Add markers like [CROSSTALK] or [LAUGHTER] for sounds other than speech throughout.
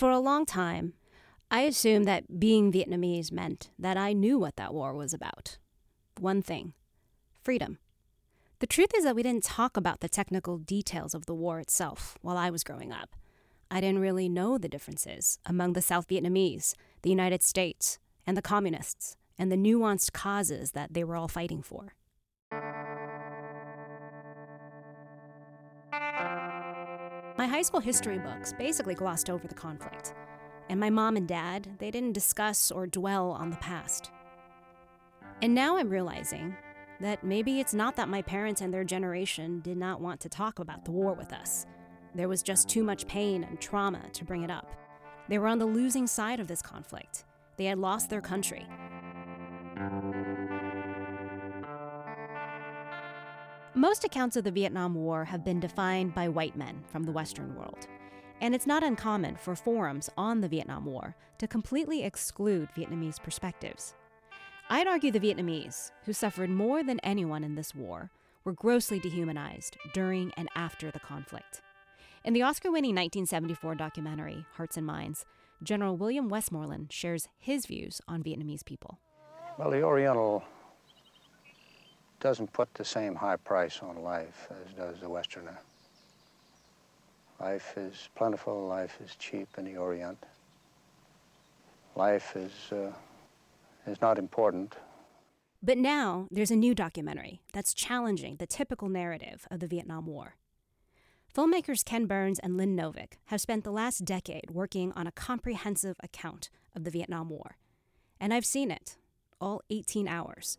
For a long time, I assumed that being Vietnamese meant that I knew what that war was about. One thing freedom. The truth is that we didn't talk about the technical details of the war itself while I was growing up. I didn't really know the differences among the South Vietnamese, the United States, and the communists, and the nuanced causes that they were all fighting for. My high school history books basically glossed over the conflict, and my mom and dad, they didn't discuss or dwell on the past. And now I'm realizing that maybe it's not that my parents and their generation did not want to talk about the war with us. There was just too much pain and trauma to bring it up. They were on the losing side of this conflict. They had lost their country. Most accounts of the Vietnam War have been defined by white men from the Western world. And it's not uncommon for forums on the Vietnam War to completely exclude Vietnamese perspectives. I'd argue the Vietnamese, who suffered more than anyone in this war, were grossly dehumanized during and after the conflict. In the Oscar winning 1974 documentary, Hearts and Minds, General William Westmoreland shares his views on Vietnamese people. Well, the Oriental doesn't put the same high price on life as does the Westerner. Life is plentiful, life is cheap in the Orient. Life is uh, is not important. But now there's a new documentary that's challenging the typical narrative of the Vietnam War. Filmmakers Ken Burns and Lynn Novick have spent the last decade working on a comprehensive account of the Vietnam War. And I've seen it, all 18 hours.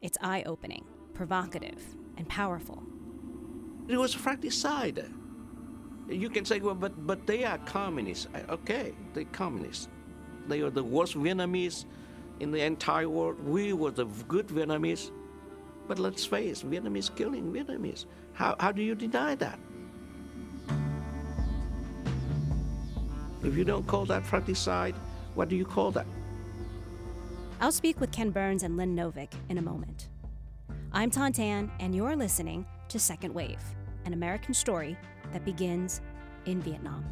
It's eye opening, provocative, and powerful. It was fratricide. You can say, well, but, but they are communists. Okay, they're communists. They are the worst Vietnamese in the entire world. We were the good Vietnamese. But let's face Vietnamese killing Vietnamese. How, how do you deny that? If you don't call that fratricide, what do you call that? I'll speak with Ken Burns and Lynn Novick in a moment. I'm Tan, and you're listening to Second Wave, an American story that begins in Vietnam.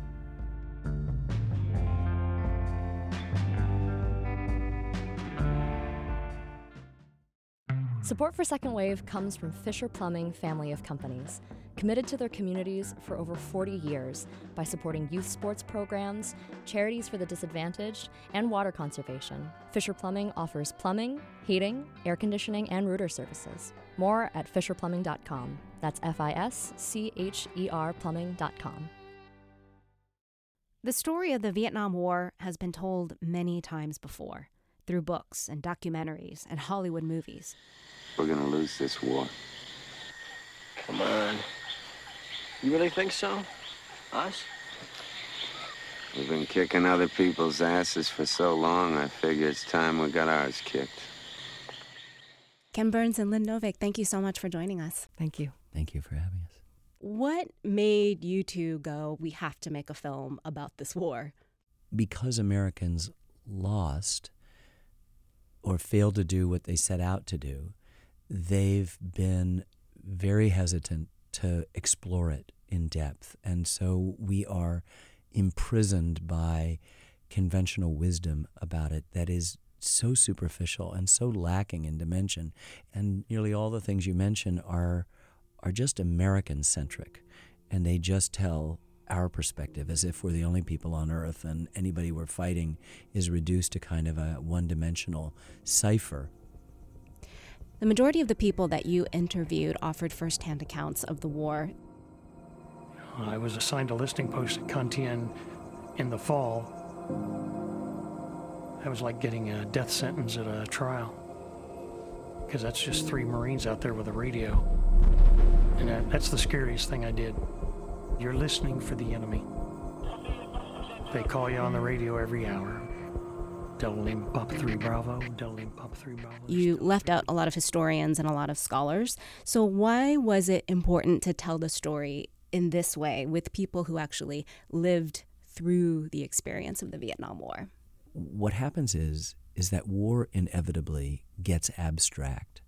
Support for Second Wave comes from Fischer Plumbing family of companies, committed to their communities for over 40 years by supporting youth sports programs, charities for the disadvantaged, and water conservation. Fischer Plumbing offers plumbing, heating, air conditioning, and rooter services. More at fischerplumbing.com. That's F I S C H E R plumbing.com. The story of the Vietnam War has been told many times before through books and documentaries and Hollywood movies. We're gonna lose this war. Come on. You really think so? Us? We've been kicking other people's asses for so long, I figure it's time we got ours kicked. Ken Burns and Lynn Novick, thank you so much for joining us. Thank you. Thank you for having us. What made you two go, we have to make a film about this war? Because Americans lost or failed to do what they set out to do, they've been very hesitant to explore it in depth. And so we are imprisoned by conventional wisdom about it that is so superficial and so lacking in dimension. And nearly all the things you mention are are just American centric. And they just tell our perspective as if we're the only people on earth and anybody we're fighting is reduced to kind of a one dimensional cipher. The majority of the people that you interviewed offered firsthand accounts of the war. I was assigned a listing post at Con in the fall. That was like getting a death sentence at a trial. Because that's just three Marines out there with a radio. And that, that's the scariest thing I did. You're listening for the enemy. They call you on the radio every hour. Delta Lima Papa 3 Bravo, Delta Lima Papa 3 Bravo. You left out a lot of historians and a lot of scholars. So, why was it important to tell the story in this way with people who actually lived through the experience of the Vietnam War? What happens is is that war inevitably gets abstract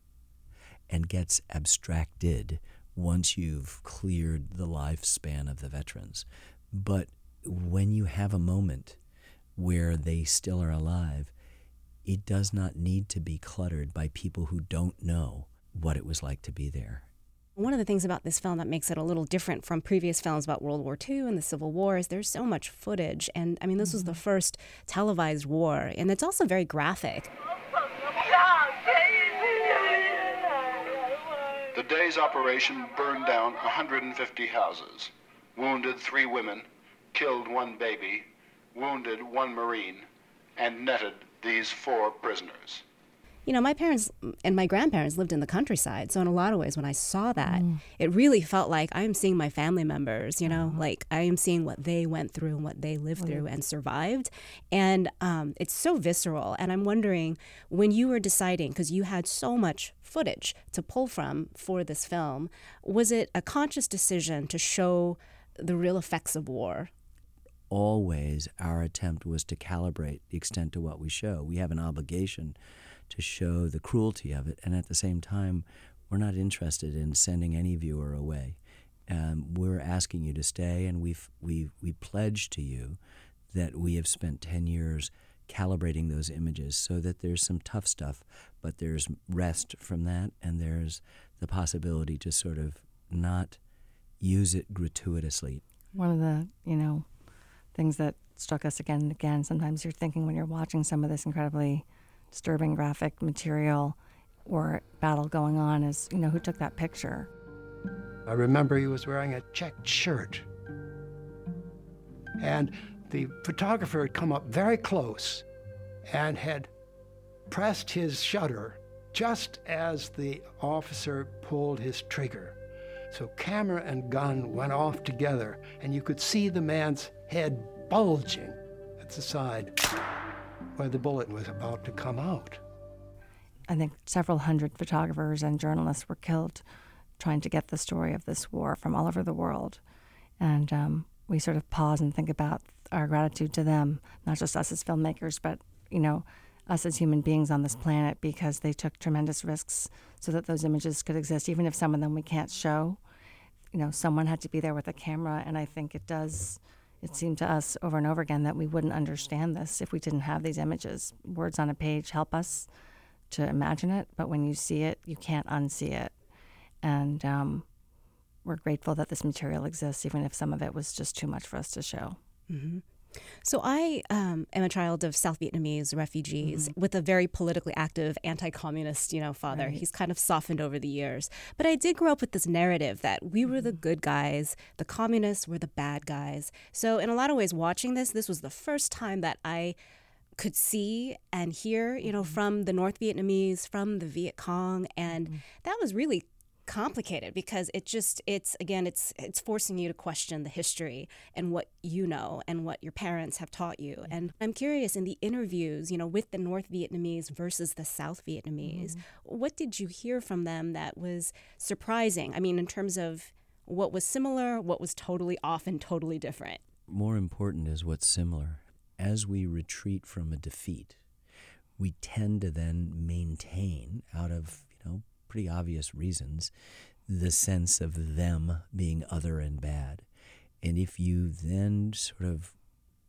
and gets abstracted once you've cleared the lifespan of the veterans. But when you have a moment where they still are alive, it does not need to be cluttered by people who don't know what it was like to be there. One of the things about this film that makes it a little different from previous films about World War II and the Civil War is there's so much footage. And I mean, this was the mm-hmm. first televised war, and it's also very graphic. The day's operation burned down 150 houses, wounded three women, killed one baby, wounded one Marine, and netted these four prisoners. You know, my parents and my grandparents lived in the countryside. So, in a lot of ways, when I saw that, it really felt like I'm seeing my family members, you know, like I am seeing what they went through and what they lived through and survived. And um, it's so visceral. And I'm wondering when you were deciding, because you had so much footage to pull from for this film, was it a conscious decision to show the real effects of war always our attempt was to calibrate the extent to what we show. We have an obligation to show the cruelty of it, and at the same time, we're not interested in sending any viewer away. Um, we're asking you to stay, and we've, we we pledge to you that we have spent 10 years calibrating those images so that there's some tough stuff, but there's rest from that, and there's the possibility to sort of not use it gratuitously. One of the, you know, things that struck us again and again. Sometimes you're thinking when you're watching some of this incredibly disturbing graphic material or battle going on is, you know, who took that picture? I remember he was wearing a checked shirt. And the photographer had come up very close and had pressed his shutter just as the officer pulled his trigger. So camera and gun went off together, and you could see the man's head bulging at the side where the bullet was about to come out. I think several hundred photographers and journalists were killed trying to get the story of this war from all over the world. And um, we sort of pause and think about our gratitude to them, not just us as filmmakers, but, you know, us as human beings on this planet because they took tremendous risks so that those images could exist, even if some of them we can't show. You know, someone had to be there with a camera, and I think it does it seemed to us over and over again that we wouldn't understand this if we didn't have these images. Words on a page help us to imagine it, but when you see it, you can't unsee it. And um, we're grateful that this material exists, even if some of it was just too much for us to show. Mm-hmm. So I um, am a child of South Vietnamese refugees Mm-hmm. with a very politically active anti-communist, you know, father. Right. He's kind of softened over the years. But I did grow up with this narrative that we were Mm-hmm. the good guys, the communists were the bad guys. So in a lot of ways watching this, this was the first time that I could see and hear, you know, from the North Vietnamese, from the Viet Cong, and that was really complicated because it just it's again it's it's forcing you to question the history and what you know and what your parents have taught you. And i'm curious in the interviews you know with the north vietnamese versus the south vietnamese mm-hmm. what did you hear from them that was surprising? I mean in terms of what was similar what was totally off and totally different. More important is what's similar. As we retreat from a defeat, we tend to then maintain, out of you know pretty obvious reasons, the sense of them being other and bad. And if you then sort of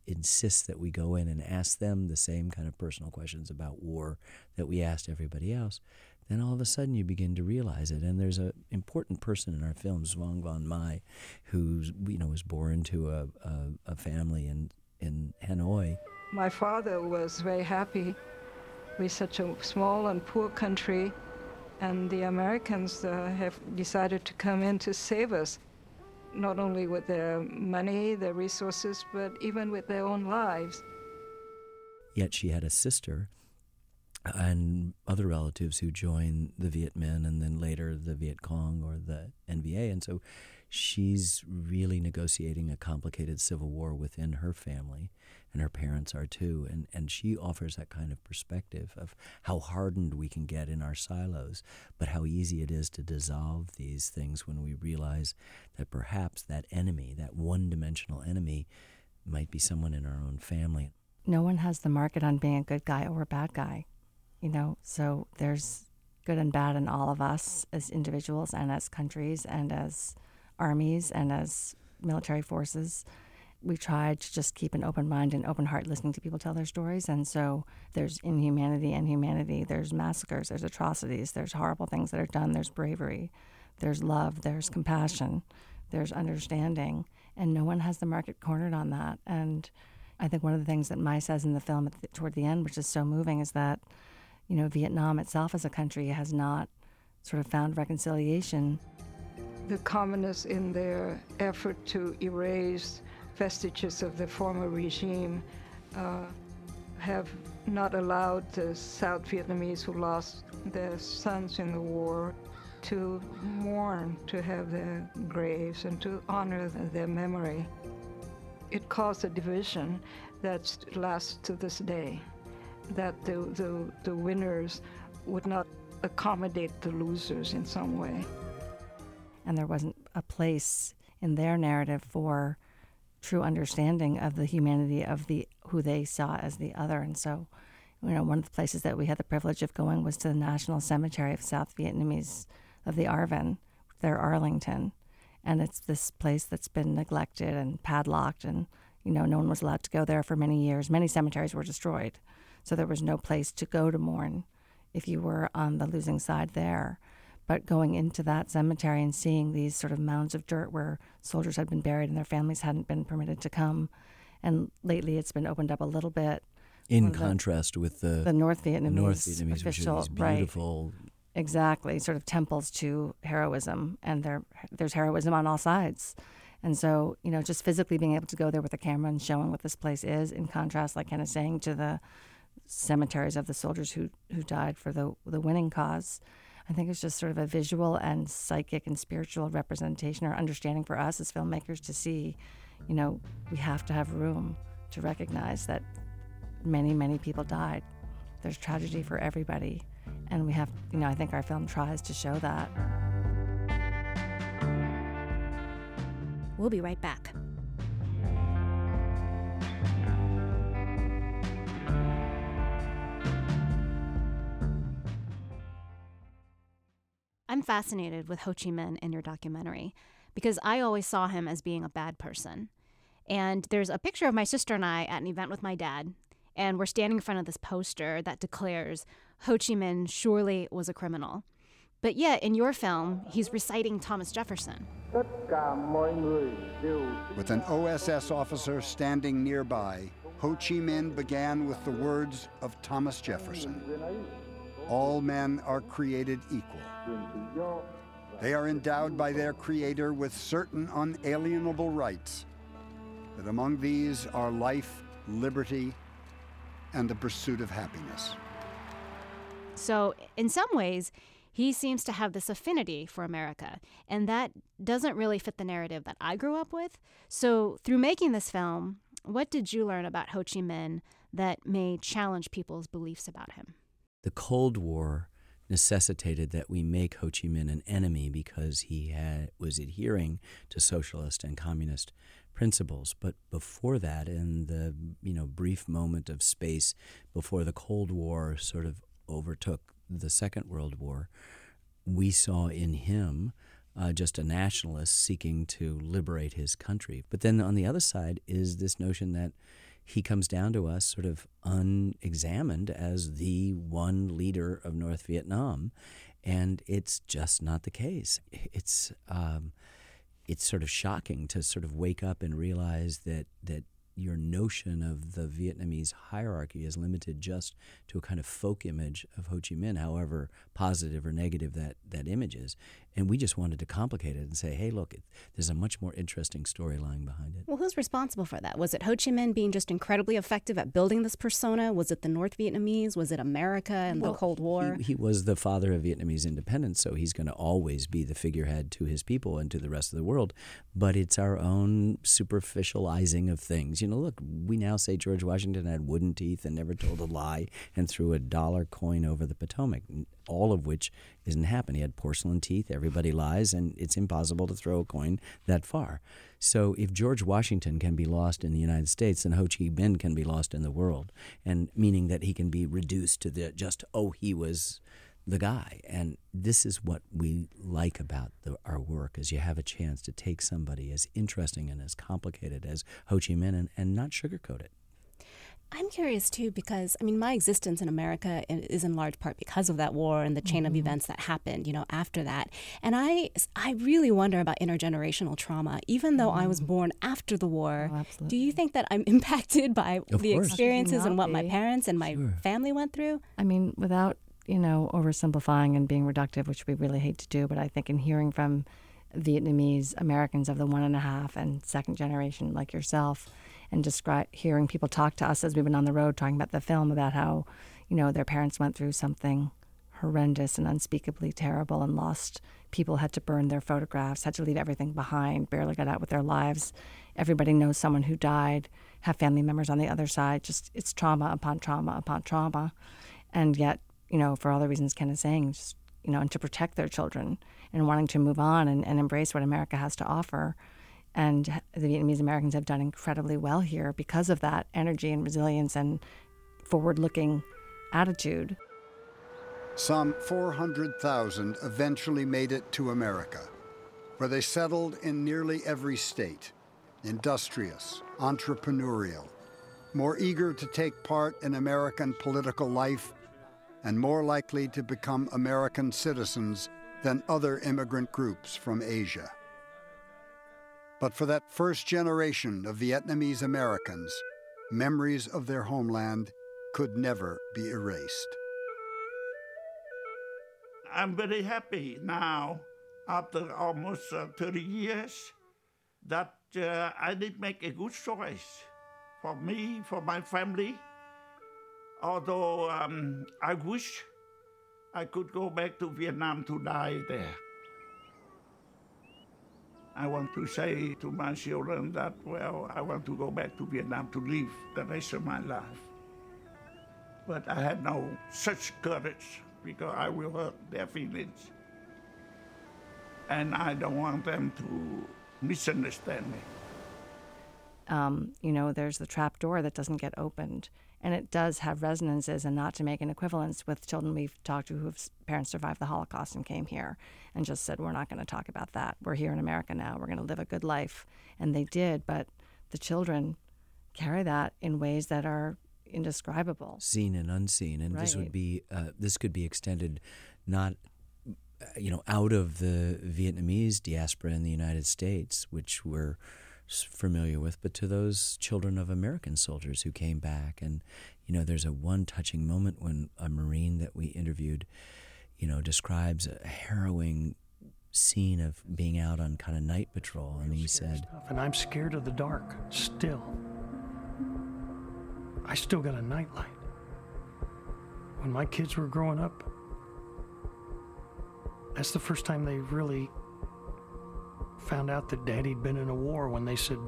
insist that we go in and ask them the same kind of personal questions about war that we asked everybody else, then all of a sudden you begin to realize it. And there's an important person in our film, Duong Van Mai, who you know was born to a, a, a family in in Hanoi. My father was very happy with such a small and poor country, and the Americans uh, have decided to come in to save us, not only with their money, their resources, but even with their own lives. Yet she had a sister and other relatives who joined the Viet Minh and then later the Viet Cong or the NVA. And so she's really negotiating a complicated civil war within her family, and her parents are too. And, and she offers that kind of perspective of how hardened we can get in our silos, but how easy it is to dissolve these things when we realize that perhaps that enemy, that one dimensional enemy, might be someone in our own family. No one has the market on being a good guy or a bad guy, you know, so there's good and bad in all of us as individuals and as countries and as armies and as military forces. we try to just keep an open mind and open heart listening to people tell their stories. And so there's inhumanity and humanity, there's massacres, there's atrocities, there's horrible things that are done, there's bravery, there's love, there's compassion, there's understanding. And no one has the market cornered on that. And I think one of the things that Mai says in the film the, toward the end, which is so moving, is that, you know, Vietnam itself as a country has not sort of found reconciliation. The communists, in their effort to erase vestiges of the former regime uh, have not allowed the South Vietnamese who lost their sons in the war to mourn, to have their graves, and to honor their memory. It caused a division that lasts to this day, that the, the, the winners would not accommodate the losers in some way. And there wasn't a place in their narrative for true understanding of the humanity of the who they saw as the other. And so, you know, one of the places that we had the privilege of going was to the National Cemetery of South Vietnamese of the ARVN, their Arlington. And it's this place that's been neglected and padlocked and you know, no one was allowed to go there for many years. Many cemeteries were destroyed. So there was no place to go to mourn if you were on the losing side there. But going into that cemetery and seeing these sort of mounds of dirt where soldiers had been buried and their families hadn't been permitted to come, and lately it's been opened up a little bit. In contrast with the the North Vietnamese, North Vietnamese official, beautiful, right? Exactly, sort of temples to heroism, and there there's heroism on all sides. And so, you know, just physically being able to go there with a camera and showing what this place is, in contrast, like kind of saying to the cemeteries of the soldiers who who died for the the winning cause, I think it's just sort of a visual and psychic and spiritual representation or understanding for us as filmmakers to see, you know, we have to have room to recognize that many, many people died. There's tragedy for everybody. And we have, you know, I think our film tries to show that. We'll be right back. I'm fascinated with Ho Chi Minh in your documentary because I always saw him as being a bad person. And there's a picture of my sister and I at an event with my dad, and we're standing in front of this poster that declares Ho Chi Minh surely was a criminal. But yet, in your film, he's reciting Thomas Jefferson. With an OSS officer standing nearby, Ho Chi Minh began with the words of Thomas Jefferson All men are created equal. They are endowed by their Creator with certain unalienable rights, that among these are life, liberty, and the pursuit of happiness. So, in some ways, he seems to have this affinity for America, and that doesn't really fit the narrative that I grew up with. So, through making this film, what did you learn about Ho Chi Minh that may challenge people's beliefs about him? The Cold War necessitated that we make Ho Chi Minh an enemy because he had, was adhering to socialist and communist principles. But before that, in the you know brief moment of space before the Cold War sort of overtook the Second World War, we saw in him uh, just a nationalist seeking to liberate his country. But then on the other side is this notion that he comes down to us sort of unexamined as the one leader of North Vietnam, and it's just not the case. It's um, it's sort of shocking to sort of wake up and realize that that your notion of the Vietnamese hierarchy is limited just to a kind of folk image of Ho Chi Minh, however positive or negative that, that image is. And we just wanted to complicate it and say, hey, look, it, there's a much more interesting story lying behind it. Well, who's responsible for that? Was it Ho Chi Minh being just incredibly effective at building this persona? Was it the North Vietnamese? Was it America and well, the Cold War? He, he was the father of Vietnamese independence, so he's going to always be the figurehead to his people and to the rest of the world. But it's our own superficializing of things. You know, look, we now say George Washington had wooden teeth and never told a lie and threw a dollar coin over the Potomac all of which isn't happening. He had porcelain teeth, everybody lies, and it's impossible to throw a coin that far. So if George Washington can be lost in the United States, then Ho Chi Minh can be lost in the world, and meaning that he can be reduced to the just, oh, he was the guy. And this is what we like about the, our work is you have a chance to take somebody as interesting and as complicated as Ho Chi Minh and, and not sugarcoat it. I'm curious too because I mean my existence in America is in large part because of that war and the chain mm-hmm. of events that happened, you know, after that. And I I really wonder about intergenerational trauma. Even though mm-hmm. I was mm-hmm. born after the war, oh, do you think that I'm [LAUGHS] impacted by of the course. experiences and what be? my parents and my sure. family went through? I mean, without you know oversimplifying and being reductive, which we really hate to do, but I think in hearing from Vietnamese Americans of the one and a half and second generation like yourself and describe hearing people talk to us as we've been on the road talking about the film about how you know their parents went through something horrendous and unspeakably terrible and lost people had to burn their photographs had to leave everything behind barely got out with their lives. Everybody knows someone who died have family members on the other side. Just it's trauma upon trauma upon trauma. And yet you know for all the reasons ken is saying just you know and to protect their children and wanting to move on and, and embrace what america has to offer and the Vietnamese Americans have done incredibly well here because of that energy and resilience and forward looking attitude. Some 400,000 eventually made it to America, where they settled in nearly every state industrious, entrepreneurial, more eager to take part in American political life, and more likely to become American citizens than other immigrant groups from Asia. But for that first generation of Vietnamese Americans, memories of their homeland could never be erased. I'm very happy now, after almost uh, 30 years, that uh, I did make a good choice for me, for my family. Although um, I wish I could go back to Vietnam to die there. I want to say to my children that, well, I want to go back to Vietnam to live the rest of my life. But I had no such courage because I will hurt their feelings. And I don't want them to misunderstand me. Um, you know, there's the trap door that doesn't get opened. And it does have resonances and not to make an equivalence with children we've talked to whose parents survived the holocaust and came here and just said we're not going to talk about that. We're here in america now. We're going to live a good life. And they did but the children carry that in ways that are indescribable. Seen and unseen. And right. this would be uh, this could be extended not you know out of the vietnamese diaspora in the united states which were familiar with, but to those children of American soldiers who came back. And, you know, there's a one touching moment when a Marine that we interviewed, you know, describes a harrowing scene of being out on kind of night patrol. And he said, And I'm scared of the dark still. I still got a nightlight. When my kids were growing up, that's the first time they really found out that Daddy'd been in a war when they said,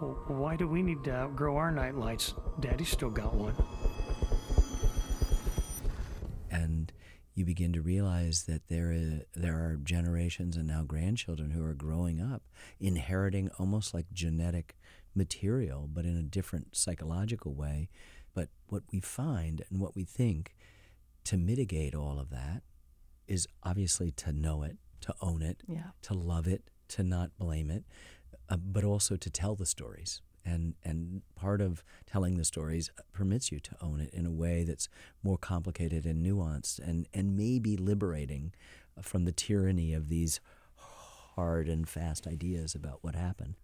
well, why do we need to outgrow our night lights? Daddy still got one. And you begin to realize that there is, there are generations and now grandchildren who are growing up inheriting almost like genetic material, but in a different psychological way. But what we find and what we think to mitigate all of that is obviously to know it, to own it, yeah. to love it, to not blame it, uh, but also to tell the stories. And, and part of telling the stories permits you to own it in a way that's more complicated and nuanced and, and maybe liberating from the tyranny of these hard and fast ideas about what happened.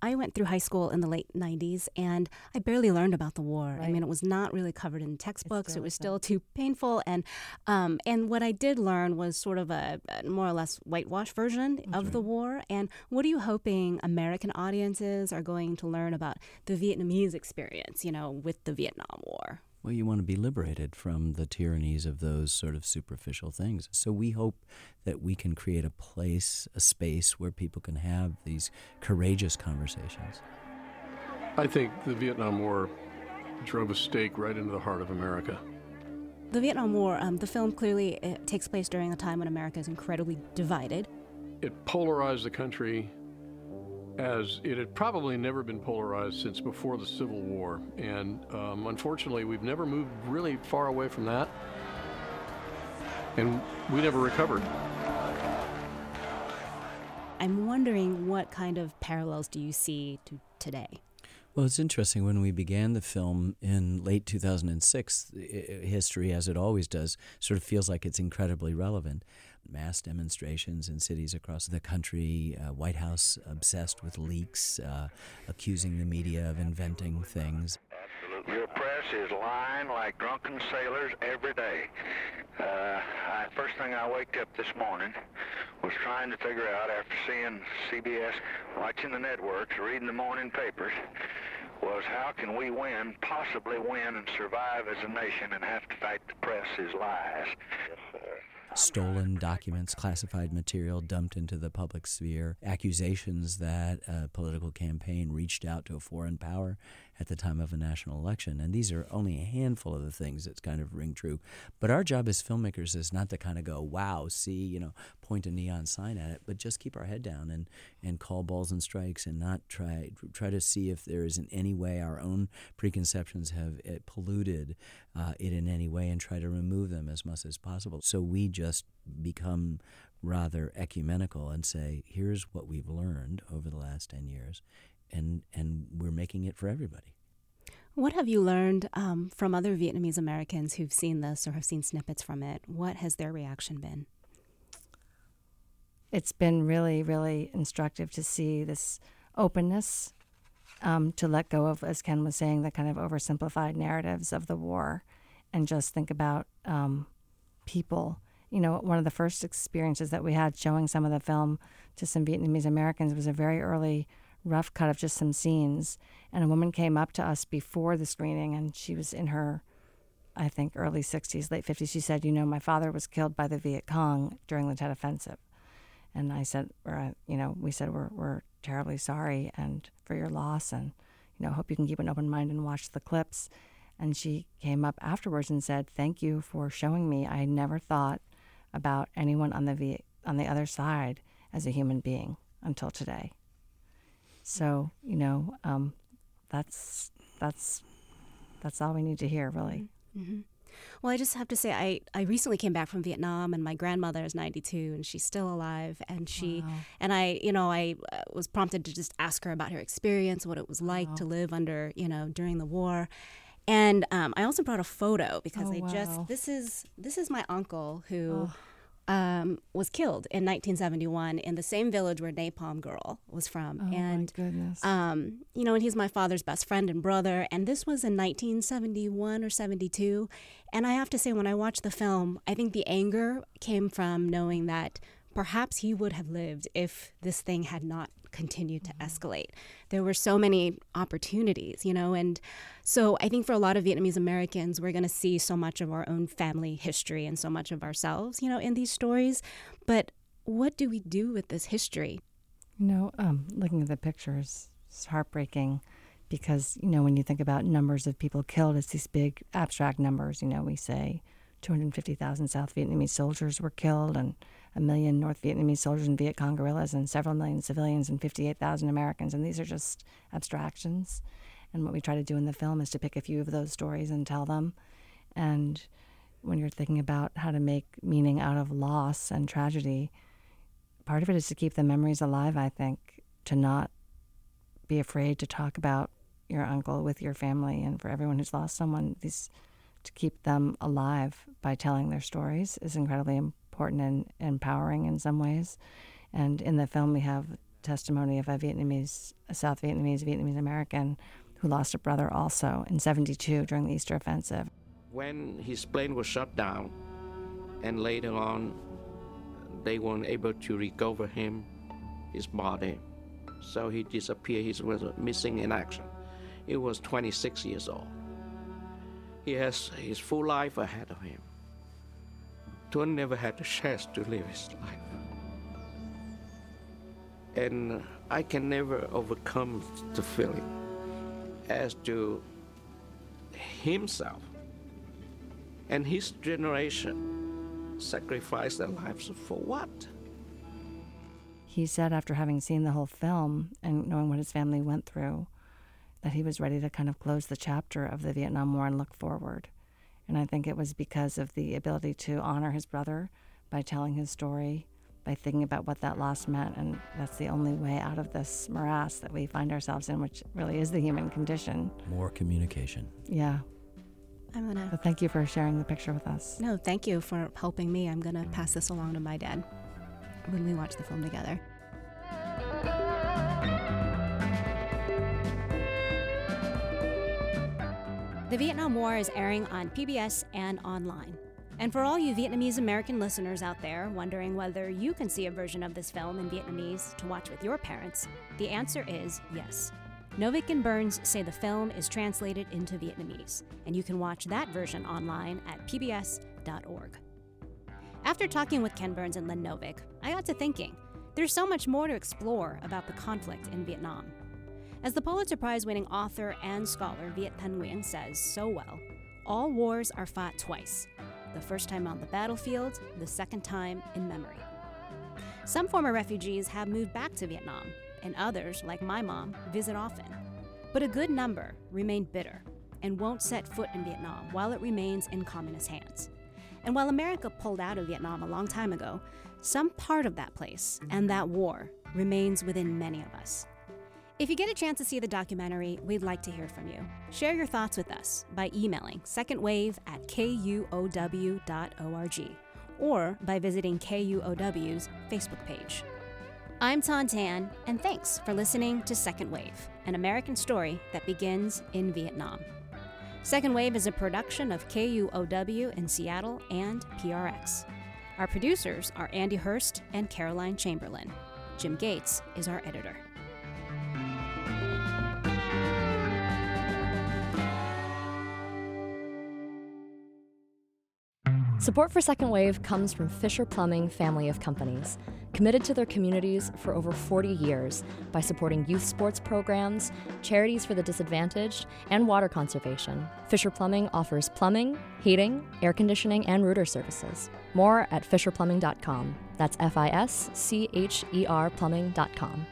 I went through high school in the late 90s and I barely learned about the war. Right. I mean, it was not really covered in textbooks. It was still too painful. And um, and what I did learn was sort of a, a more or less whitewash version That's of right. the war. And what are you hoping American audiences are going to learn about the Vietnamese experience, you know, with the Vietnam War? Well, you want to be liberated from the tyrannies of those sort of superficial things. So we hope that we can create a place, a space where people can have these courageous conversations. I think the Vietnam War drove a stake right into the heart of America. The Vietnam War, um, the film clearly takes place during a time when America is incredibly divided. It polarized the country as it had probably never been polarized since before the Civil War. And um, unfortunately, we've never moved really far away from that. and we never recovered. I'm wondering what kind of parallels do you see to today? Well, it's interesting. When we began the film in late 2006, history, as it always does, sort of feels like it's incredibly relevant. Mass demonstrations in cities across the country, uh, White House obsessed with leaks, uh, accusing the media of inventing things. Your press is lying like drunken sailors every day. Uh, I, first thing I waked up this morning was trying to figure out after seeing CBS, watching the networks, reading the morning papers, was how can we win, possibly win and survive as a nation and have to fight the press's lies. Stolen documents, classified material dumped into the public sphere, accusations that a political campaign reached out to a foreign power at the time of a national election. And these are only a handful of the things that kind of ring true. But our job as filmmakers is not to kind of go, wow, see, you know, point a neon sign at it, but just keep our head down and, and call balls and strikes and not try try to see if there is in any way our own preconceptions have eh, polluted uh, it in any way and try to remove them as much as possible. So we just become rather ecumenical and say, here's what we've learned over the last 10 years, and and we're making it for everybody. What have you learned um, from other Vietnamese Americans who've seen this or have seen snippets from it? What has their reaction been? It's been really, really instructive to see this openness um, to let go of, as Ken was saying, the kind of oversimplified narratives of the war and just think about um, people. You know, one of the first experiences that we had showing some of the film to some Vietnamese Americans was a very early rough cut of just some scenes. And a woman came up to us before the screening, and she was in her, I think, early 60s, late 50s. She said, You know, my father was killed by the Viet Cong during the Tet Offensive. And I said, or, uh, you know, we said, we're, we're terribly sorry and for your loss, and, you know, hope you can keep an open mind and watch the clips. And she came up afterwards and said, Thank you for showing me. I never thought about anyone on the, Viet, on the other side as a human being until today. So you know, um, that's that's that's all we need to hear, really. Mm-hmm. Well, I just have to say, I, I recently came back from Vietnam, and my grandmother is 92, and she's still alive. And she wow. and I, you know, I uh, was prompted to just ask her about her experience, what it was like wow. to live under, you know, during the war. And um, I also brought a photo because oh, I wow. just this is this is my uncle who. Oh um, was killed in 1971 in the same village where Napalm Girl was from. Oh and my goodness. Um, you know, and he's my father's best friend and brother. And this was in 1971 or 72. And I have to say, when I watched the film, I think the anger came from knowing that perhaps he would have lived if this thing had not continued to escalate. There were so many opportunities, you know, and so I think for a lot of Vietnamese Americans, we're going to see so much of our own family history and so much of ourselves, you know, in these stories. But what do we do with this history? You know, um, looking at the pictures, it's heartbreaking because, you know, when you think about numbers of people killed, it's these big abstract numbers. You know, we say 250,000 South Vietnamese soldiers were killed and a million North Vietnamese soldiers and Viet Cong guerrillas and several million civilians and 58,000 Americans. And these are just abstractions. And what we try to do in the film is to pick a few of those stories and tell them. And when you're thinking about how to make meaning out of loss and tragedy, part of it is to keep the memories alive, I think, to not be afraid to talk about your uncle with your family and for everyone who's lost someone, these to keep them alive by telling their stories is incredibly important and empowering in some ways. And in the film, we have testimony of a Vietnamese, a South Vietnamese, Vietnamese American who lost a brother also in 72 during the Easter Offensive. When his plane was shut down, and later on, they weren't able to recover him, his body. So he disappeared. He was missing in action. He was 26 years old. He has his full life ahead of him. Tuấn never had a chance to live his life. And I can never overcome the feeling as to himself and his generation sacrificed their lives for what? He said after having seen the whole film and knowing what his family went through, that he was ready to kind of close the chapter of the Vietnam War and look forward. And I think it was because of the ability to honor his brother by telling his story, by thinking about what that loss meant. And that's the only way out of this morass that we find ourselves in, which really is the human condition. More communication. Yeah. I'm gonna. But thank you for sharing the picture with us. No, thank you for helping me. I'm gonna mm. pass this along to my dad when we watch the film together. The Vietnam War is airing on PBS and online. And for all you Vietnamese American listeners out there wondering whether you can see a version of this film in Vietnamese to watch with your parents, the answer is yes. Novick and Burns say the film is translated into Vietnamese, and you can watch that version online at pbs.org. After talking with Ken Burns and Lynn Novick, I got to thinking there's so much more to explore about the conflict in Vietnam. As the Pulitzer Prize winning author and scholar Viet Thanh Nguyen says so well, all wars are fought twice the first time on the battlefield, the second time in memory. Some former refugees have moved back to Vietnam, and others, like my mom, visit often. But a good number remain bitter and won't set foot in Vietnam while it remains in communist hands. And while America pulled out of Vietnam a long time ago, some part of that place and that war remains within many of us. If you get a chance to see the documentary, we'd like to hear from you. Share your thoughts with us by emailing secondwave at kuow.org or by visiting KUOW's Facebook page. I'm Thanh Tan, and thanks for listening to Second Wave, an American story that begins in Vietnam. Second Wave is a production of KUOW in Seattle and PRX. Our producers are Andy Hurst and Caroline Chamberlain. Jim Gates is our editor. Support for Second Wave comes from Fischer Plumbing family of companies, committed to their communities for over 40 years by supporting youth sports programs, charities for the disadvantaged, and water conservation. Fischer Plumbing offers plumbing, heating, air conditioning, and rooter services. More at fischerplumbing.com. That's F I S C H E R plumbing.com.